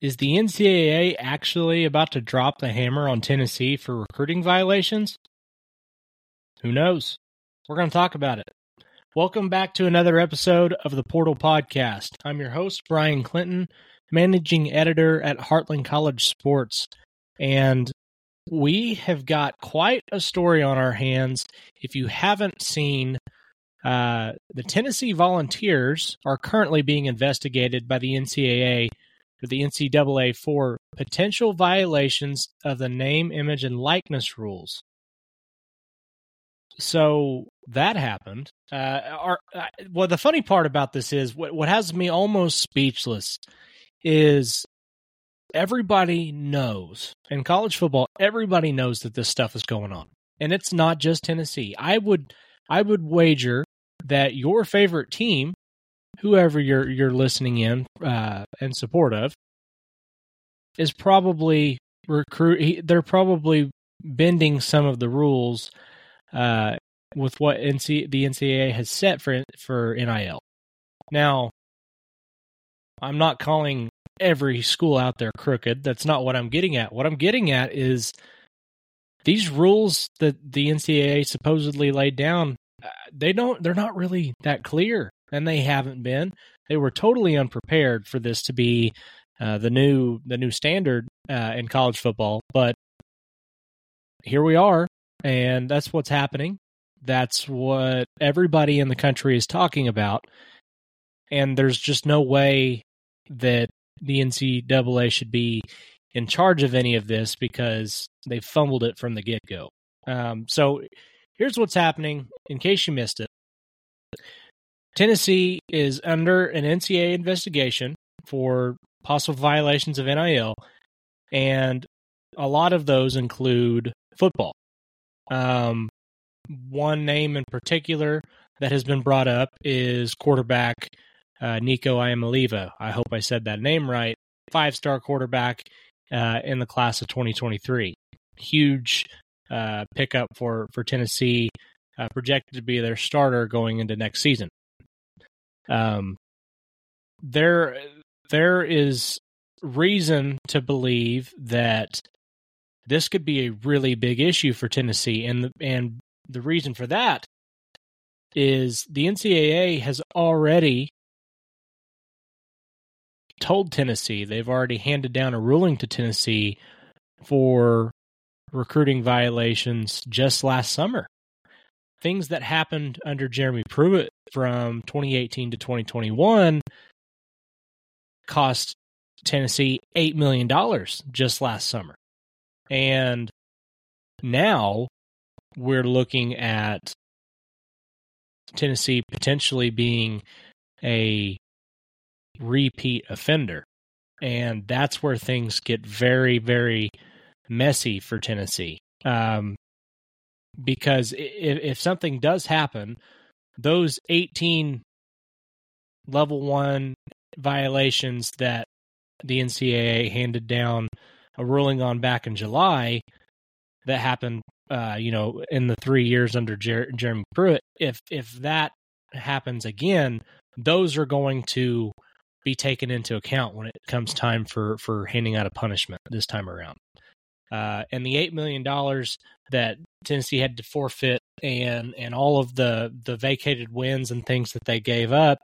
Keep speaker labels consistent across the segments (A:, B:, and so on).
A: Is the NCAA actually about to drop the hammer on Tennessee for recruiting violations? Who knows? We're going to talk about it. Welcome back to another episode of the Portal Podcast. I'm your host, Bryan Clinton, managing editor at Heartland College Sports. And we have got quite a story on our hands. If you haven't seen, uh, the Tennessee Volunteers are currently being investigated by the NCAA the NCAA for potential violations of the name, image, and likeness rules. So that happened. Uh, our, uh, well, the funny part about this is what, what has me almost speechless is everybody knows in college football, everybody knows that this stuff is going on. And it's not just Tennessee. I would I would wager that your favorite team, whoever you're you're listening in uh, in support of, is probably recruit. They're probably bending some of the rules uh, with what NC the NCAA has set for for NIL. Now, I'm not calling every school out there crooked. That's not what I'm getting at. What I'm getting at is these rules that the NCAA supposedly laid down. Uh, they don't. They're not really that clear, and they haven't been. They were totally unprepared for this to be uh, the new the new standard uh, in college football. But here we are, and that's what's happening. That's what everybody in the country is talking about. And there's just no way that the NCAA should be in charge of any of this because they fumbled it from the get go. Um, so here's what's happening in case you missed it Tennessee is under an NCAA investigation for possible violations of NIL, and a lot of those include football. Um, one name in particular that has been brought up is quarterback uh, Nico Iamaleava. I hope I said that name right. Five star quarterback uh, in the class of 2023. Huge uh, pickup for, for Tennessee, uh, projected to be their starter going into next season. Um, there, there is reason to believe that this could be a really big issue for Tennessee, and the, and the reason for that is the NCAA has already told Tennessee they've already handed down a ruling to Tennessee for recruiting violations just last summer. Things that happened under Jeremy Pruitt from 2018 to 2021 cost Tennessee $8 million just last summer. And now we're looking at Tennessee potentially being a repeat offender. And that's where things get very, very messy for Tennessee. Um, because if, if something does happen, those 18 level one violations that the NCAA handed down a ruling on back in July that happened, uh, you know, in the three years under Jer- Jeremy Pruitt. If if that happens again, those are going to be taken into account when it comes time for for handing out a punishment this time around. Uh, and the eight million dollars that Tennessee had to forfeit, and and all of the the vacated wins and things that they gave up,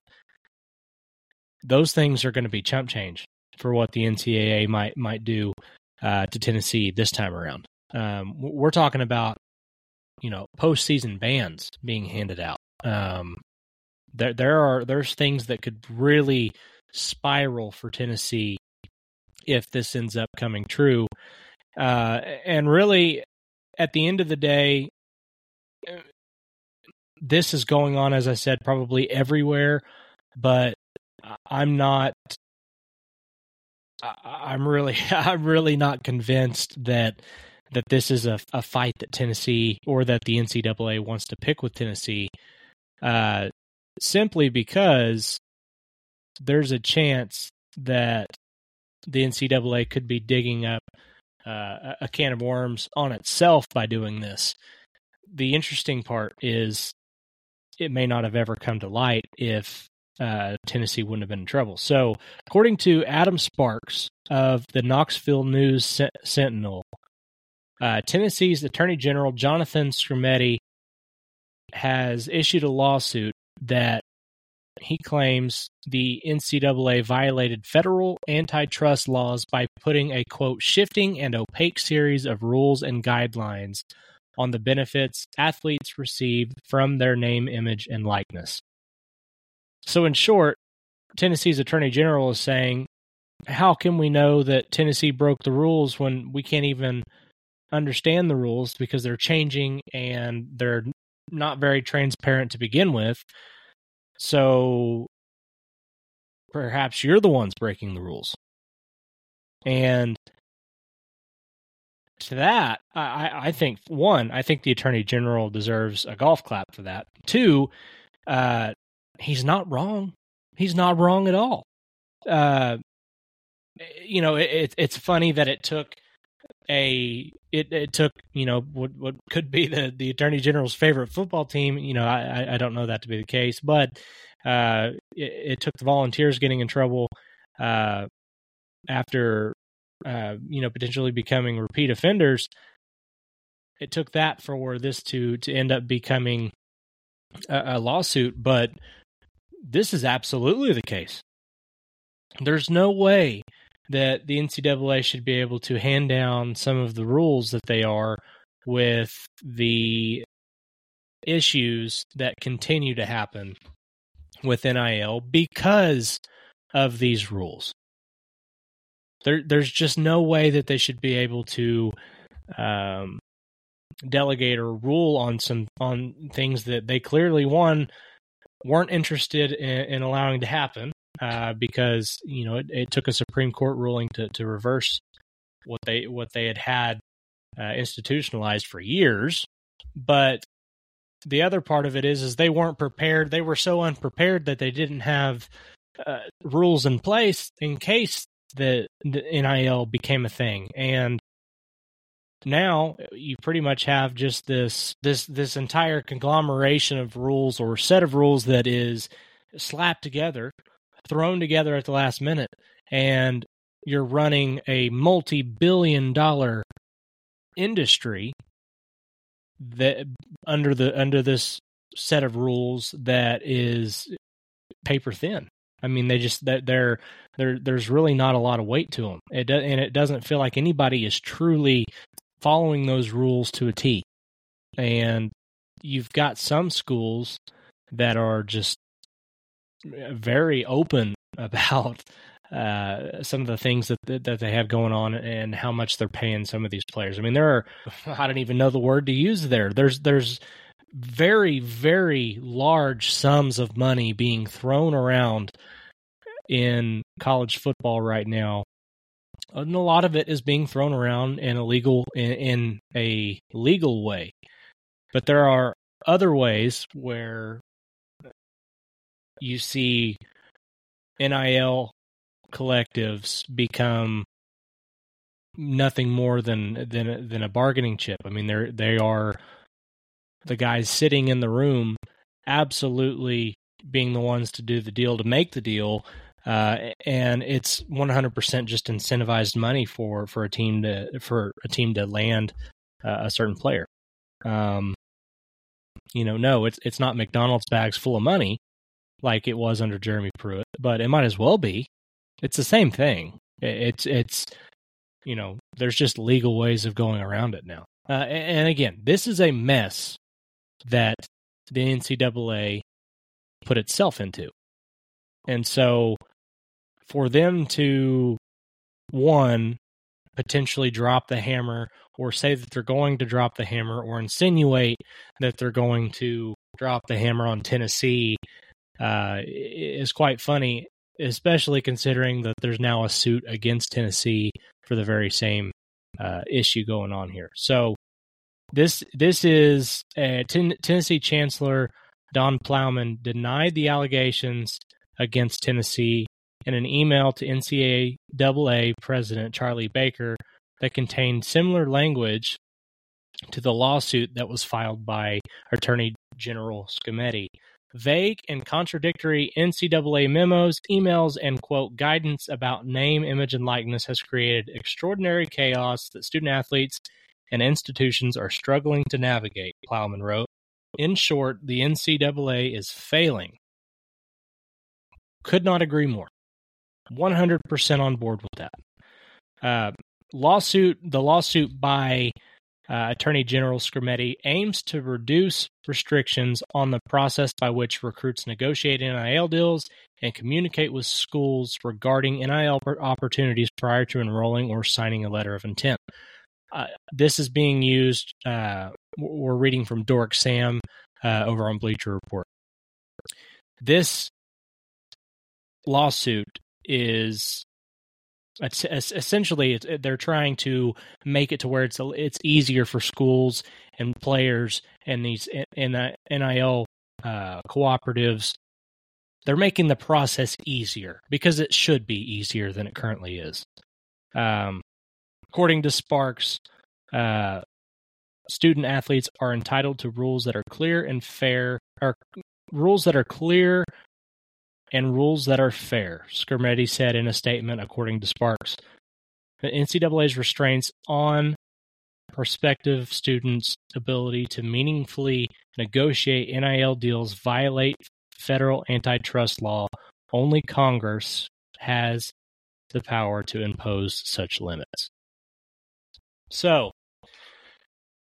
A: those things are going to be chump change for what the NCAA might might do uh, to Tennessee this time around. Um, we're talking about you know postseason bans being handed out. Um, there there are there's things that could really spiral for Tennessee if this ends up coming true. Uh, and really, at the end of the day, this is going on, as I said, probably everywhere, but I'm not. I'm really, I'm really not convinced that that this is a, a fight that Tennessee or that the NCAA wants to pick with Tennessee, uh, simply because there's a chance that the NCAA could be digging up uh, a can of worms on itself by doing this. The interesting part is it may not have ever come to light if uh, Tennessee wouldn't have been in trouble. So, according to Adam Sparks of the Knoxville News Sentinel, uh, Tennessee's Attorney General Jonathan Skrmetti has issued a lawsuit that he claims the NCAA violated federal antitrust laws by putting a quote shifting and opaque series of rules and guidelines on the benefits athletes receive from their name, image, and likeness. So, in short, Tennessee's Attorney General is saying, How can we know that Tennessee broke the rules when we can't even understand the rules because they're changing and they're not very transparent to begin with? So perhaps you're the ones breaking the rules. And to that, I, I think one, I think the attorney general deserves a golf clap for that. Two, uh, he's not wrong. He's not wrong at all. Uh, you know, it, it's funny that it took a it, it took you know what what could be the the attorney general's favorite football team. You know, I I don't know that to be the case, but uh, it, it took the volunteers getting in trouble uh, after uh, you know potentially becoming repeat offenders. It took that for this to to end up becoming a, a lawsuit, but this is absolutely the case. There's no way that the NCAA should be able to hand down some of the rules that they are with the issues that continue to happen with NIL because of these rules. There, there's just no way that they should be able to um, delegate or rule on some on things that they clearly one weren't interested in, in allowing to happen, uh, because you know it, it, took a Supreme Court ruling to to reverse what they what they had had uh, institutionalized for years. But the other part of it is is they weren't prepared. They were so unprepared that they didn't have uh, rules in place in case the, the NIL became a thing. And now you pretty much have just this this this entire conglomeration of rules or set of rules that is slapped together thrown together at the last minute and you're running a multi-billion dollar industry that under the under this set of rules that is paper thin. I mean, they just that they're there. There's really not a lot of weight to them. It does, and it doesn't feel like anybody is truly following those rules to a T. And you've got some schools that are just very open about uh, some of the things that that they have going on and how much they're paying some of these players. I mean, there are I don't even know the word to use there. There's there's very very large sums of money being thrown around in college football right now. And a lot of it is being thrown around in a legal in, in a legal way. But there are other ways where you see NIL collectives become nothing more than than than a bargaining chip. I mean, they're they are the guys sitting in the room, absolutely being the ones to do the deal to make the deal, uh, and it's 100% just incentivized money for for a team to for a team to land uh, a certain player. Um, you know, no, it's it's not McDonald's bags full of money like it was under Jeremy Pruitt, but it might as well be. It's the same thing. It's it's you know, there's just legal ways of going around it now. Uh, and again, this is a mess that the NCAA put itself into. And so for them to one potentially drop the hammer or say that they're going to drop the hammer or insinuate that they're going to drop the hammer on Tennessee uh, is quite funny, especially considering that there's now a suit against Tennessee for the very same uh, issue going on here. So this this is uh, ten- Tennessee Chancellor Donde Plowman denied the allegations against Tennessee in an email to NCAA President Charlie Baker that contained similar language to the lawsuit that was filed by Attorney General Skrmetti. Vague and contradictory NCAA memos, emails, and quote guidance about name, image, and likeness has created extraordinary chaos that student athletes and institutions are struggling to navigate, Plowman wrote. In short, the NCAA is failing. Could not agree more. 100% on board with that. Uh, lawsuit, the lawsuit by uh, Attorney General Skrmetti aims to reduce restrictions on the process by which recruits negotiate NIL deals and communicate with schools regarding NIL opportunities prior to enrolling or signing a letter of intent. Uh, this is being used. Uh, we're reading from Doric Sam uh, over on Bleacher Report. This lawsuit is essentially they're trying to make it to where it's it's easier for schools and players and these and the NIL uh, cooperatives. They're making the process easier because it should be easier than it currently is. Um, according to Sparks, uh, student athletes are entitled to rules that are clear and fair, or rules that are clear and rules that are fair, Skrmetti said in a statement, according to Sparks. The NCAA's restraints on prospective students' ability to meaningfully negotiate NIL deals violate federal antitrust law. Only Congress has the power to impose such limits. So,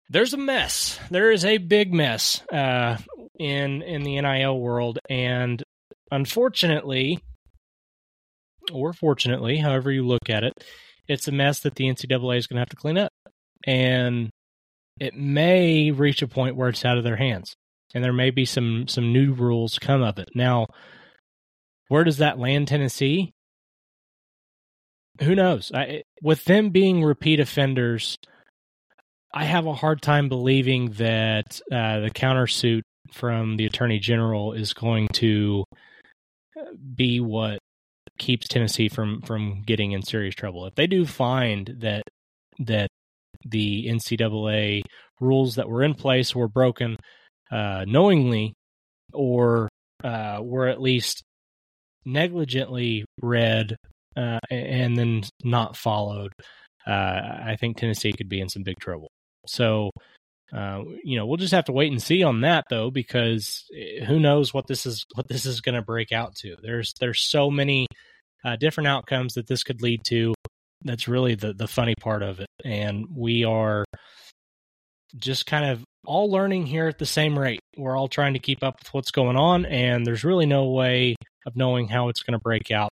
A: there's a mess. There is a big mess uh, in in the NIL world, and Unfortunately, or fortunately, however you look at it, it's a mess that the NCAA is going to have to clean up. And it may reach a point where it's out of their hands. And there may be some some new rules come of it. Now, where does that land Tennessee? Who knows? I, with them being repeat offenders, I have a hard time believing that uh, the countersuit from the attorney general is going to be what keeps Tennessee from from getting in serious trouble. If they do find that that the NCAA rules that were in place were broken uh, knowingly or uh, were at least negligently read uh, and then not followed, uh, I think Tennessee could be in some big trouble. So uh, you know, we'll just have to wait and see on that though, because eh, who knows what this is what this is going to break out to. There's there's so many uh, different outcomes that this could lead to. That's really the the funny part of it, and we are just kind of all learning here at the same rate. We're all trying to keep up with what's going on, and there's really no way of knowing how it's going to break out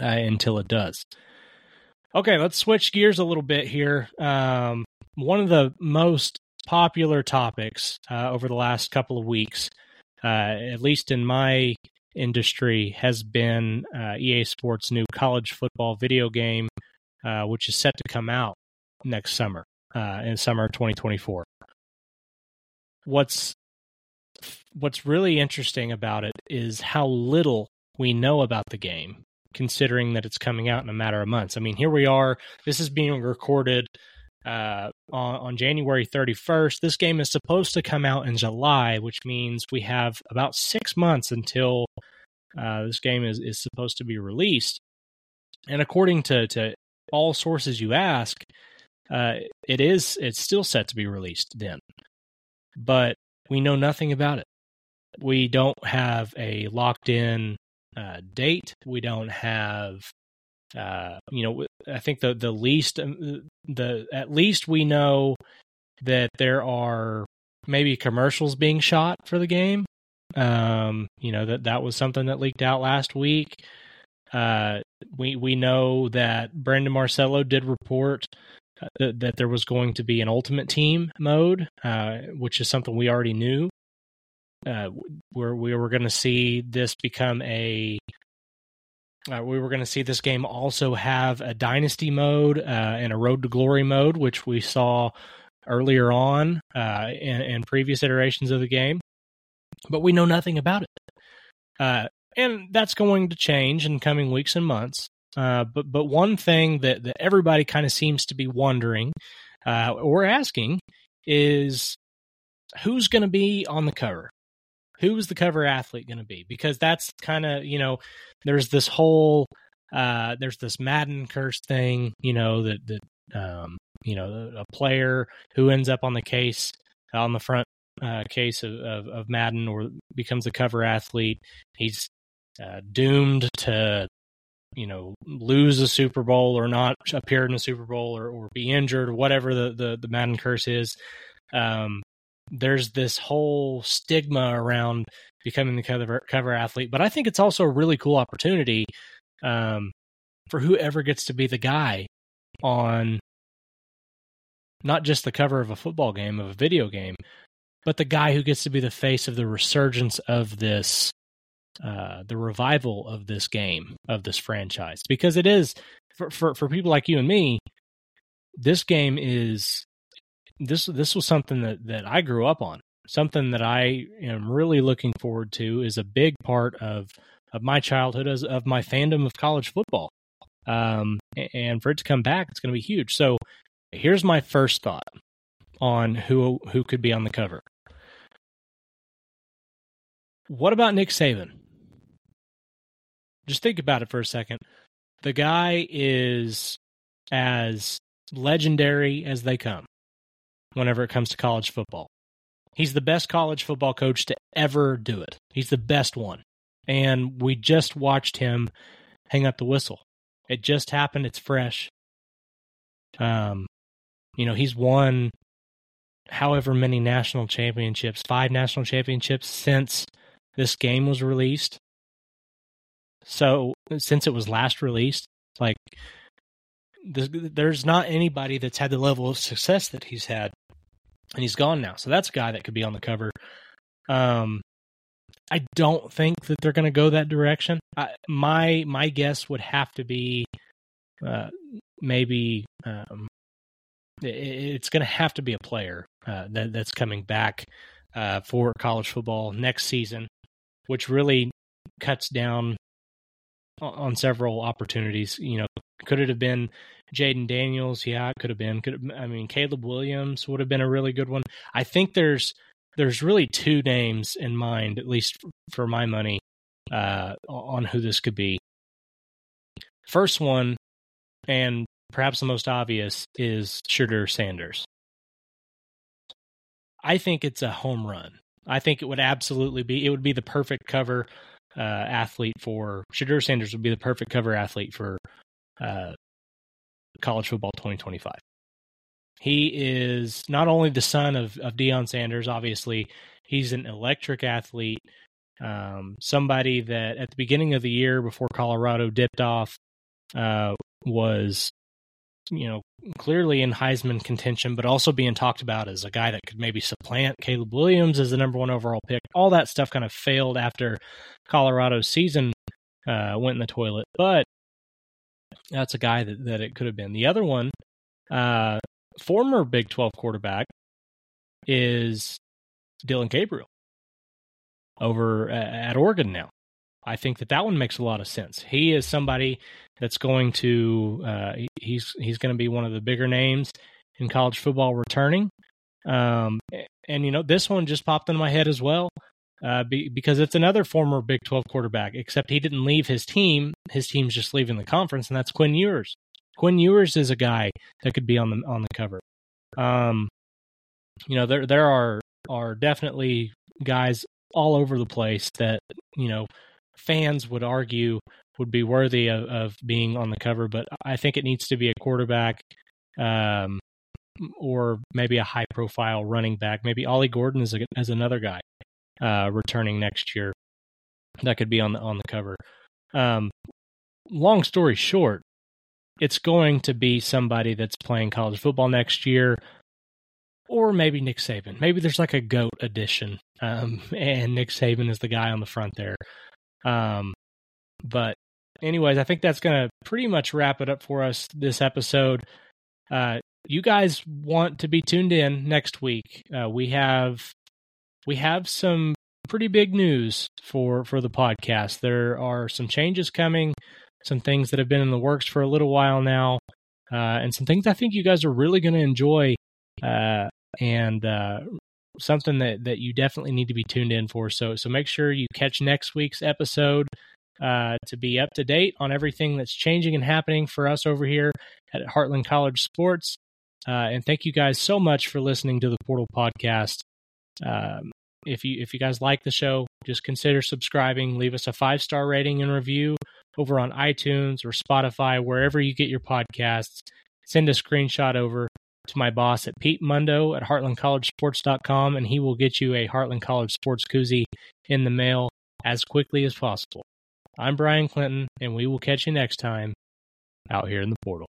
A: uh, until it does. Okay, let's switch gears a little bit here. Um, one of the most popular topics uh, over the last couple of weeks, uh, at least in my industry, has been uh, EA Sports' new college football video game, uh, which is set to come out next summer, uh, in summer 2024. What's what's really interesting about it is how little we know about the game, considering that it's coming out in a matter of months. I mean, here we are. This is being recorded uh, on, on January 31st. This game is supposed to come out in July, which means we have about six months until uh, this game is, is supposed to be released. And according to, to all sources you ask, uh, it is it's still set to be released then, but we know nothing about it. We don't have a locked in uh, date. We don't have uh, you know, I think the the least um, the at least we know that there are maybe commercials being shot for the game. Um, you know that that was something that leaked out last week. Uh, we we know that Brandon Marcello did report uh, that, there was going to be an ultimate team mode, uh, which is something we already knew. Uh, where we were going to see this become a uh, we were going to see this game also have a dynasty mode uh, and a road to glory mode, which we saw earlier on uh, in, in, previous iterations of the game, but we know nothing about it. Uh, and that's going to change in coming weeks and months. Uh, but but one thing that, that everybody kind of seems to be wondering uh, or asking is who's going to be on the cover? Who is the cover athlete going to be? Because that's kind of you know, there's this whole uh, there's this Madden curse thing, you know that that um, you know a player who ends up on the case on the front uh, case of, of, of Madden or becomes a cover athlete, he's uh, doomed to you know lose a Super Bowl or not appear in a Super Bowl or, or be injured or whatever the, the, the Madden curse is. Um, there's this whole stigma around becoming the cover cover athlete, but I think it's also a really cool opportunity um, for whoever gets to be the guy on not just the cover of a football game of a video game, but the guy who gets to be the face of the resurgence of this uh, the revival of this game of this franchise. Because it is for, for for people like you and me this game is this this was something that that I grew up on. Something that I am really looking forward to is a big part of of my childhood as of my fandom of college football. Um, and for it to come back it's going to be huge. So here's my first thought on who who could be on the cover. What about Nick Saban? Just think about it for a second. The guy is as legendary as they come whenever it comes to college football. He's the best college football coach to ever do it. He's the best one. And we just watched him hang up the whistle. It just happened. It's fresh. Um, you know, he's won however many national championships, five national championships since this game was released. So since it was last released, like there's not anybody that's had the level of success that he's had, and he's gone now. So that's a guy that could be on the cover. Um, I don't think that they're going to go that direction. I, my my guess would have to be uh, maybe um, it, it's going to have to be a player uh, that, that's coming back uh, for college football next season which really cuts down on several opportunities. You know, could it have been Jayden Daniels? Yeah, it could have been. Could have, I mean Caleb Williams would have been a really good one. I think there's there's really two names in mind, at least for my money, uh, on who this could be. First one, and perhaps the most obvious, is Shedeur Sanders. I think it's a home run. I think it would absolutely be it would be the perfect cover uh, athlete for Shedeur Sanders would be the perfect cover athlete for uh, college football 2025. He is not only the son of of Deion Sanders, obviously he's an electric athlete, um, somebody that at the beginning of the year before Colorado dipped off uh, was you know, clearly in Heisman contention, but also being talked about as a guy that could maybe supplant Caleb Williams as the number one overall pick. All that stuff kind of failed after Colorado's season uh, went in the toilet. But that's a guy that, that it could have been. The other one, uh, former Big 12 quarterback, is Dillon Gabriel over at Oregon now. I think that that one makes a lot of sense. He is somebody that's going to uh, he's he's going to be one of the bigger names in college football returning. Um, and you know this one just popped in my head as well uh, be, because it's another former Big Twelve quarterback, except he didn't leave his team. His team's just leaving the conference, and that's Quinn Ewers. Quinn Ewers is a guy that could be on the on the cover. Um, you know there there are are definitely guys all over the place that you know fans would argue would be worthy of, of being on the cover, but I think it needs to be a quarterback um, or maybe a high profile running back. Maybe Ollie Gordon is, a, as another guy uh, returning next year that could be on the on the cover. Um, long story short, it's going to be somebody that's playing college football next year, or maybe Nick Saban. Maybe there's like a goat edition, um, and Nick Saban is the guy on the front there. Um, but anyways, I think that's going to pretty much wrap it up for us this episode. Uh, you guys want to be tuned in next week. Uh, we have we have some pretty big news for for the podcast. There are some changes coming, some things that have been in the works for a little while now, uh, and some things I think you guys are really going to enjoy uh, and uh, something that that you definitely need to be tuned in for. So so make sure you catch next week's episode uh, to be up to date on everything that's changing and happening for us over here at Heartland College Sports. Uh, and thank you guys so much for listening to the Portal Podcast. Um, if you if you guys like the show, just consider subscribing. Leave us a five star rating and review over on iTunes or Spotify, wherever you get your podcasts. Send a screenshot over to my boss at Pete Mundo at HeartlandCollegeSports.com, and he will get you a Heartland College Sports koozie in the mail as quickly as possible. I'm Bryan Clinton, and we will catch you next time out here in the portal.